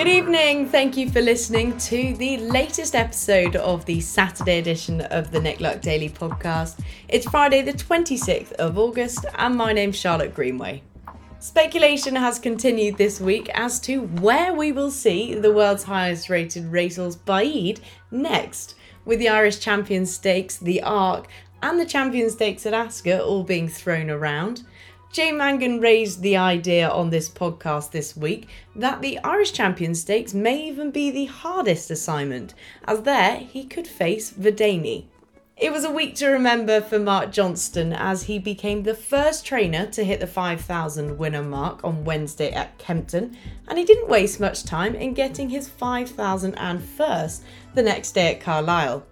Good evening. Thank you for listening to the latest episode of the Saturday edition of the Nick Luck Daily podcast. It's Friday, the 26th of August, and my name's Charlotte Greenway. Speculation has continued this week as to where we will see the world's highest rated racehorse Baaeed next, with the Irish Champion Stakes, the Arc, and the Champion Stakes at Ascot all being thrown around. Jay Mangan raised the idea on this podcast this week that the Irish Champion Stakes may even be the hardest assignment, as there he could face Vadeni. It was a week to remember for Mark Johnston as he became the first trainer to hit the 5,000 winner mark on Wednesday at Kempton, and he didn't waste much time in getting his 5,000 and first the next day at Carlisle.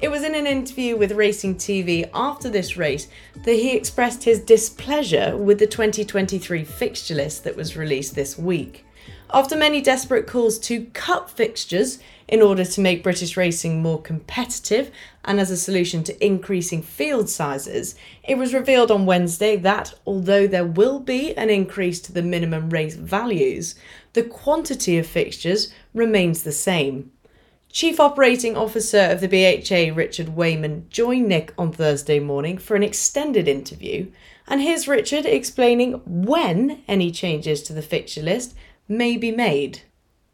It was in an interview with Racing TV after this race that he expressed his displeasure with the 2023 fixture list that was released this week. After many desperate calls to cut fixtures in order to make British racing more competitive and as a solution to increasing field sizes, it was revealed on Wednesday that although there will be an increase to the minimum race values, the quantity of fixtures remains the same. Chief Operating Officer of the BHA, Richard Wayman, joined Nick on Thursday morning for an extended interview. And here's Richard explaining when any changes to the fixture list may be made.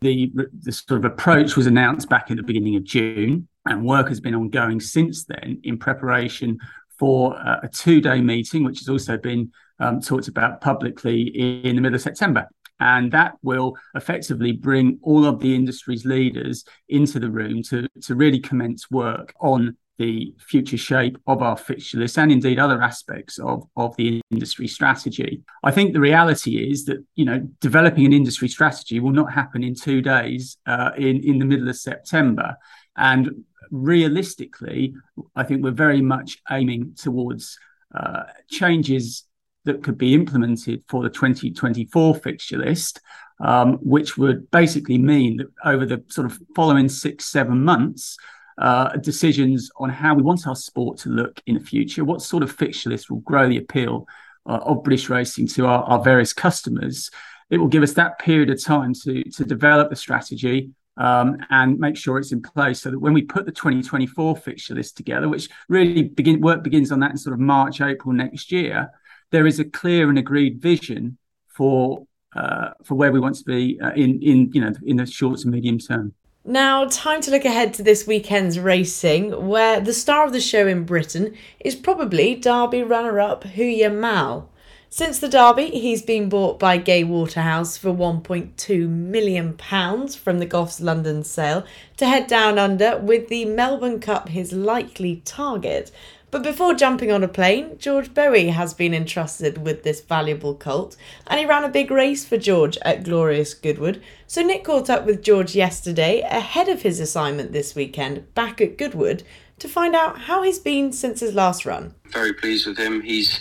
The, the sort of approach was announced back in the beginning of June, and work has been ongoing since then in preparation for uh, a two day meeting, which has also been um, talked about publicly in the middle of September. And that will effectively bring all of the industry's leaders into the room to, to really commence work on the future shape of our fixture list and indeed other aspects of, of the industry strategy. I think the reality is that, you know, developing an industry strategy will not happen in two days uh, in, in the middle of September. And realistically, I think we're very much aiming towards uh, changes that could be implemented for the 2024 fixture list, um, which would basically mean that over the sort of following six, seven months, uh, decisions on how we want our sport to look in the future, what sort of fixture list will grow the appeal uh, of British racing to our, our, various customers. It will give us that period of time to, to develop the strategy um, and make sure it's in place so that when we put the 2024 fixture list together, which really begin work begins on that in sort of March, April next year, there is a clear and agreed vision for uh, for where we want to be uh, in in you know in the short to medium term. Now, time to look ahead to this weekend's racing, where the star of the show in Britain is probably Derby runner-up Hoo Ya Mal. Since the Derby, he's been bought by Gai Waterhouse for £1.2 million from the Goffs London sale to head down under with the Melbourne Cup his likely target. But before jumping on a plane, George Boughey has been entrusted with this valuable colt, and he ran a big race for George at Glorious Goodwood. So Nick caught up with George yesterday, ahead of his assignment this weekend, back at Goodwood, to find out how he's been since his last run. Very pleased with him. He's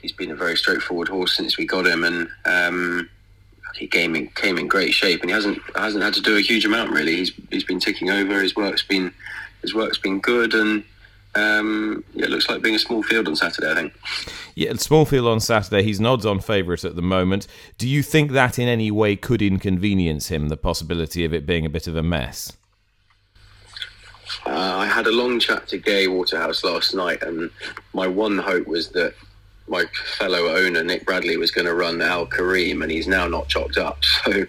he's been a very straightforward horse since we got him, and um, he came in came in great shape, and he hasn't hasn't had to do a huge amount really. He's he's been ticking over. His work's been his work's been good, and um, yeah, it looks like being a small field on Saturday, I think. Yeah, and small field on Saturday. He's an odds on favourite at the moment. Do you think that in any way could inconvenience him, the possibility of it being a bit of a mess? Uh, I had a long chat to Gai Waterhouse last night, and my one hope was that my fellow owner, Nick Bradley, was going to run Al Kareem, and he's now not chalked up. So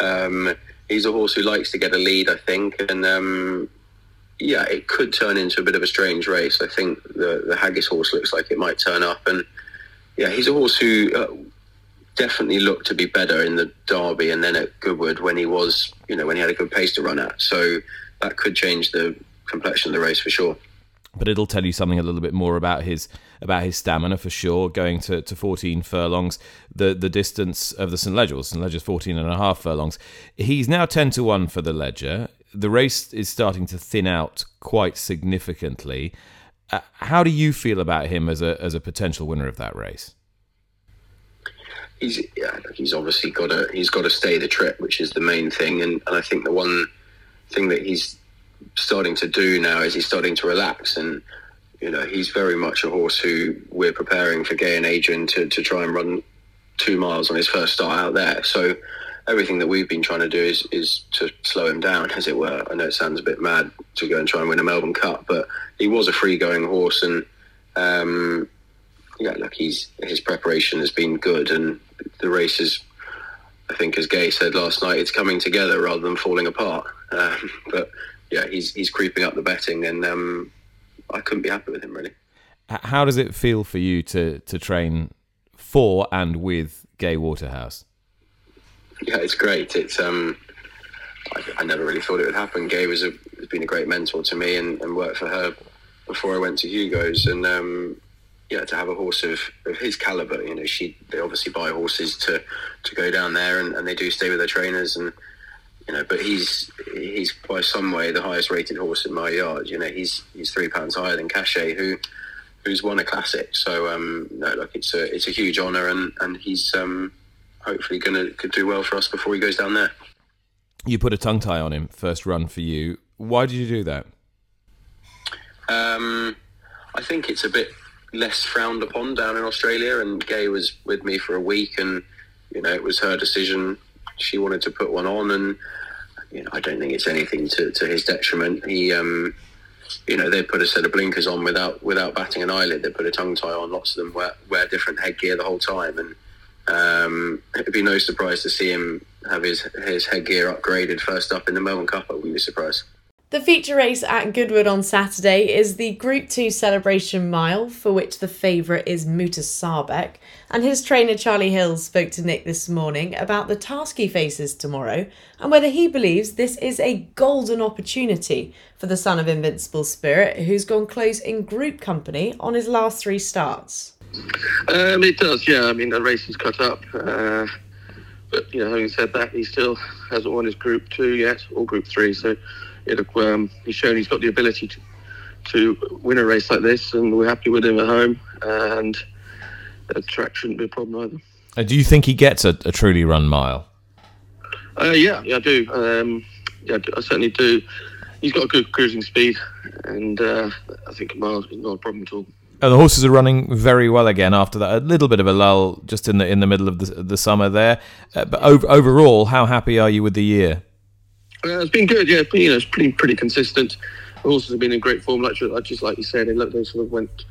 um, he's a horse who likes to get a lead, I think, and um, yeah, it could turn into a bit of a strange race. I think the the Haggas horse looks like it might turn up, and yeah, he's a horse who uh, definitely looked to be better in the Derby and then at Goodwood when he was, you know, when he had a good pace to run at. So that could change the complexion of the race for sure. But it'll tell you something a little bit more about his about his stamina for sure. Going to, to 14 furlongs, the the distance of the St Leger, St Leger's 14 and a half furlongs. He's now 10 to one for the Leger the race is starting to thin out quite significantly. Uh, how do you feel about him as a as a potential winner of that race? He's yeah, he's obviously got to he's got to stay the trip, which is the main thing. And, and I think the one thing that he's starting to do now is he's starting to relax and you know he's very much a horse who we're preparing for Gai and Adrian to, to try and run two miles on his first start out there so everything that we've been trying to do is, is to slow him down as it were I know it sounds a bit mad to go and try and win a Melbourne Cup but he was a free going horse and um, yeah look he's his preparation has been good and the race is I think as Gai said last night it's coming together rather than falling apart um, but yeah, he's he's creeping up the betting, and um, I couldn't be happy with him really. How does it feel for you to to train for and with Gai Waterhouse? Yeah, it's great. It's um, I, I never really thought it would happen. Gai was a, has been a great mentor to me, and, and worked for her before I went to Hugo's, and um, yeah, to have a horse of, of his caliber, you know, she they obviously buy horses to to go down there, and, and they do stay with their trainers and you know, but he's he's by some way the highest rated horse in my yard. You know, he's he's three pounds higher than Cachet, who who's won a classic. So um, no, look, it's a it's a huge honour, and and he's um, hopefully going to could do well for us before he goes down there. You put a tongue tie on him first run for you. Why did you do that? Um, I think it's a bit less frowned upon down in Australia, and Gai was with me for a week, and you know it was her decision. She wanted to put one on, and you know, I don't think it's anything to, to his detriment. He, um, you know, they put a set of blinkers on without without batting an eyelid. They put a tongue tie on. Lots of them wear, wear different headgear the whole time, and um, it'd be no surprise to see him have his his headgear upgraded first up in the Melbourne Cup. I wouldn't be surprised. The feature race at Goodwood on Saturday is the Group 2 Celebration Mile, for which the favourite is Mutasaabeq. And his trainer Charlie Hills spoke to Nick this morning about the task he faces tomorrow and whether he believes this is a golden opportunity for the son of Invincible Spirit, who's gone close in group company on his last three starts. Um, it does, yeah. I mean, the race is cut up. Uh, but, you know, having said that, he still hasn't won his Group 2 yet, or Group 3. So it, um, he's shown he's got the ability to to win a race like this, and we're happy with him at home. And the track shouldn't be a problem either. Uh, do you think he gets a, a truly run mile? Uh, yeah, yeah, I do. Um, yeah, I certainly do. He's got a good cruising speed, and uh, I think a mile is not a problem at all. And the horses are running very well again after that. A little bit of a lull just in the in the middle of the, the summer there. Uh, but over, overall, how happy are you with the year? Uh, it's been good, yeah. You know, it's pretty pretty consistent. Horses have been in great form, like just like you said. They look, they sort of went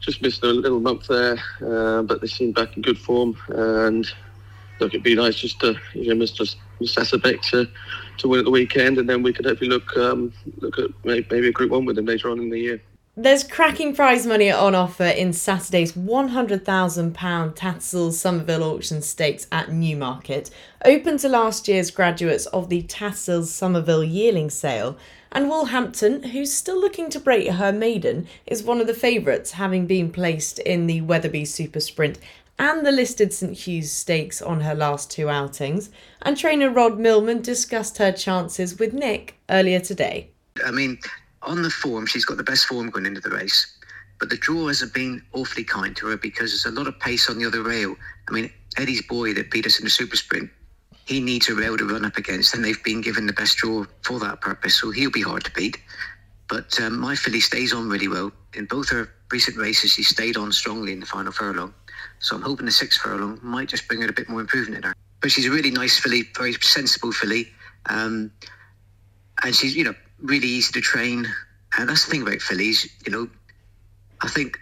just missed a little month there, uh, but they seem back in good form. And look, it'd be nice just to you know, Mr. Mutasaabeq to to win at the weekend, and then we could hopefully look um, look at maybe a Group One with them later on in the year. There's cracking prize money on offer in Saturday's £100,000 Tattersall's Somerville Auction Stakes at Newmarket, open to last year's graduates of the Tattersall's Somerville Yearling Sale. And Woolhampton, who's still looking to break her maiden, is one of the favourites, having been placed in the Weatherby Super Sprint and the listed St Hugh's Stakes on her last two outings. And trainer Rod Millman discussed her chances with Nick earlier today. I mean, on the form, she's got the best form going into the race. But the drawers have been awfully kind to her because there's a lot of pace on the other rail. I mean, Eddie's boy that beat us in the super sprint, he needs a rail to run up against, and they've been given the best draw for that purpose. So he'll be hard to beat. But um, my filly stays on really well. In both her recent races, she stayed on strongly in the final furlong. So I'm hoping the sixth furlong might just bring her a bit more improvement in her. But she's a really nice filly, very sensible filly. Um, and she's, you know, really easy to train. And that's the thing about fillies, you know, I think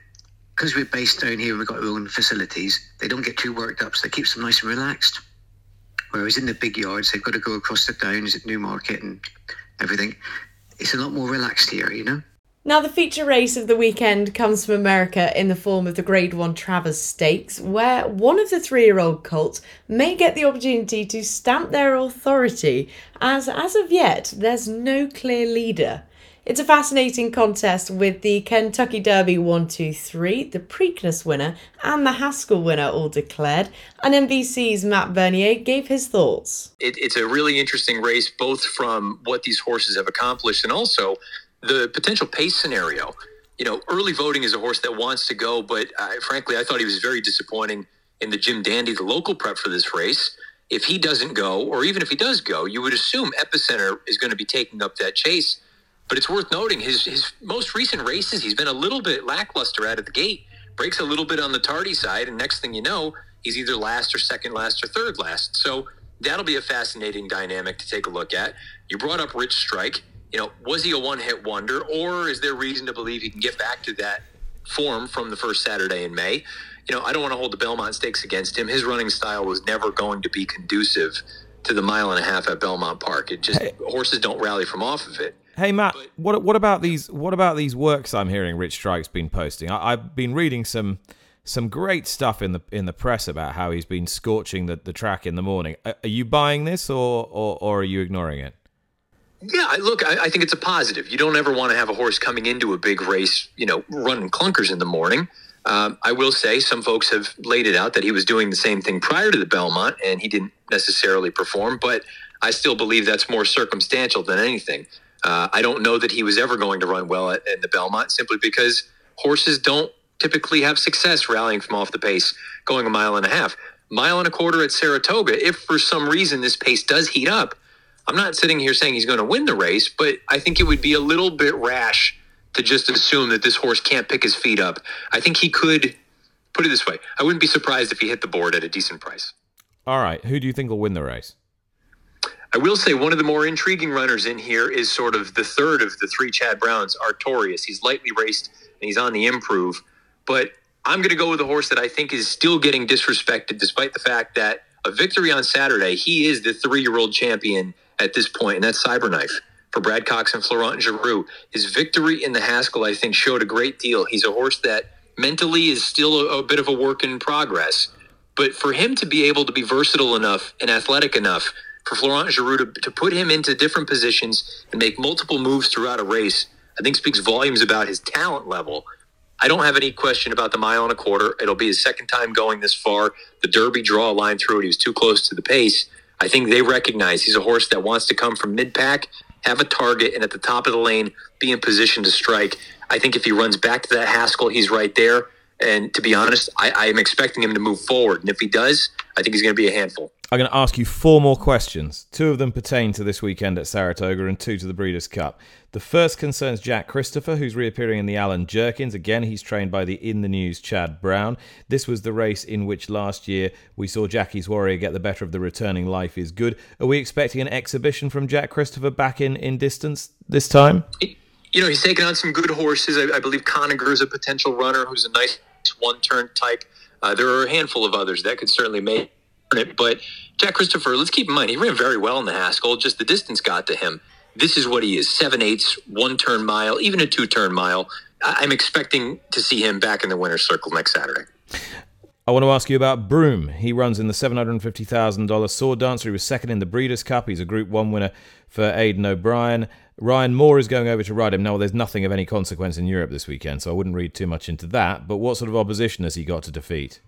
because we're based down here, and we've got our own facilities, they don't get too worked up, so it keeps them nice and relaxed. Whereas in the big yards, they've got to go across the downs at Newmarket and everything. It's a lot more relaxed here, you know? Now, the feature race of the weekend comes from America in the form of the Grade 1 Travers Stakes, where one of the three year old colts may get the opportunity to stamp their authority, as as of yet, there's no clear leader. It's a fascinating contest with the Kentucky Derby 1 2 3, the Preakness winner, and the Haskell winner all declared. And NBC's Matt Bernier gave his thoughts. It, it's a really interesting race, both from what these horses have accomplished and also the potential pace scenario. you know, early voting is a horse that wants to go, but uh, frankly, I thought he was very disappointing in the Jim Dandy, the local prep for this race. If he doesn't go, or even if he does go, you would assume Epicenter is going to be taking up that chase. But it's worth noting his his most recent races, he's been a little bit lackluster out of the gate. Breaks a little bit on the tardy side, and next thing you know, he's either last or second last or third last. So that'll be a fascinating dynamic to take a look at. You brought up Rich Strike. You know, was he a one hit wonder, or is there reason to believe he can get back to that form from the first Saturday in May? You know, I don't want to hold the Belmont Stakes against him. His running style was never going to be conducive to the mile and a half at Belmont Park. It just Hey. horses don't rally from off of it. Hey Matt, But- what what about these what about these works I'm hearing Rich Strike's been posting? I, I've been reading some some great stuff in the in the press about how he's been scorching the, the track in the morning. Are, are you buying this or, or or are you ignoring it? Yeah, look, I, I think it's a positive. You don't ever want to have a horse coming into a big race, you know, running clunkers in the morning. Um, I will say some folks have laid it out that he was doing the same thing prior to the Belmont and he didn't necessarily perform, but I still believe that's more circumstantial than anything. Uh, I don't know that he was ever going to run well at, in the Belmont simply because horses don't typically have success rallying from off the pace, going a mile and a half. Mile and a quarter at Saratoga, if for some reason this pace does heat up, I'm not sitting here saying he's going to win the race, but I think it would be a little bit rash to just assume that this horse can't pick his feet up. I think he could put it this way. I wouldn't be surprised if he hit the board at a decent price. All right, who do you think will win the race? I will say one of the more intriguing runners in here is sort of the third of the three Chad Browns, Artorias. He's lightly raced and he's on the improve, but I'm going to go with a horse that I think is still getting disrespected despite the fact that a victory on Saturday, he is the three year old champion at this point, and that's Cyberknife for Brad Cox and Florent Geroux. His victory in the Haskell, I think, showed a great deal. He's a horse that mentally is still a, a bit of a work in progress. But for him to be able to be versatile enough and athletic enough for Florent Geroux to, to put him into different positions and make multiple moves throughout a race, I think speaks volumes about his talent level. I don't have any question about the mile and a quarter. It'll be his second time going this far. The Derby draw a line through it. He was too close to the pace. I think they recognize he's a horse that wants to come from mid pack, have a target, and at the top of the lane, be in position to strike. I think if he runs back to that Haskell, he's right there. And to be honest, I, I am expecting him to move forward. And if he does, I think he's going to be a handful. I'm going to ask you four more questions. Two of them pertain to this weekend at Saratoga and two to the Breeders' Cup. The first concerns Jack Christopher, who's reappearing in the Allen Jerkens. Again, he's trained by the in the news Chad Brown. This was the race in which last year we saw Jackie's Warrior get the better of the returning Life is Good. Are we expecting an exhibition from Jack Christopher back in, in distance this time? you know, he's taken on some good horses. I, I believe is a potential runner who's a nice one turn type. Uh, there are a handful of others that could certainly make it. But Jack Christopher, let's keep in mind, he ran very well in the Haskell, just the distance got to him. This is what he is seven eighths, one turn mile, even a two turn mile. I'm expecting to see him back in the winner's circle next Saturday. I want to ask you about Broome. He runs in the $750,000 Sword Dancer. He was second in the Breeders' Cup. He's a Group 1 winner for Aidan O'Brien. Ryan Moore is going over to ride him. Now, there's nothing of any consequence in Europe this weekend, so I wouldn't read too much into that. But what sort of opposition has he got to defeat?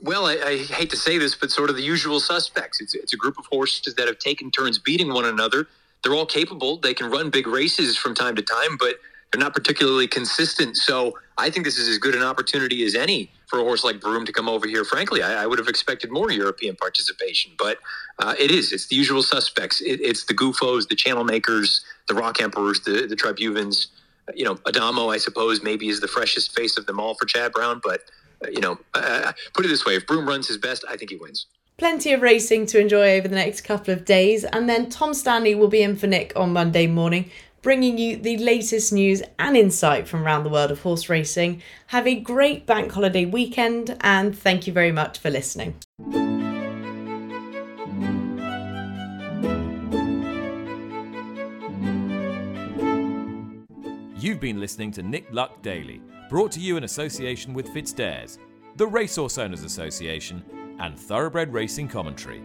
Well, I, I hate to say this, but sort of the usual suspects. It's, it's a group of horses that have taken turns beating one another. They're all capable. They can run big races from time to time, but they're not particularly consistent. So I think this is as good an opportunity as any for a horse like Broome to come over here. Frankly, I, I would have expected more European participation, but uh, it is. It's the usual suspects. It, it's the Gufos, the Channel Makers, the Rock Emperors, the, the Tribhuvans. You know, Adhamo, I suppose, maybe is the freshest face of them all for Chad Brown, but uh, you know, uh, put it this way: if Broome runs his best, I think he wins. Plenty of racing to enjoy over the next couple of days, and then Tom Stanley will be in for Nick on Monday morning, bringing you the latest news and insight from around the world of horse racing. Have a great bank holiday weekend, and thank you very much for listening. You've been listening to Nick Luck Daily, brought to you in association with FitzDares, the Racehorse Owners Association, and Thoroughbred Racing Commentary.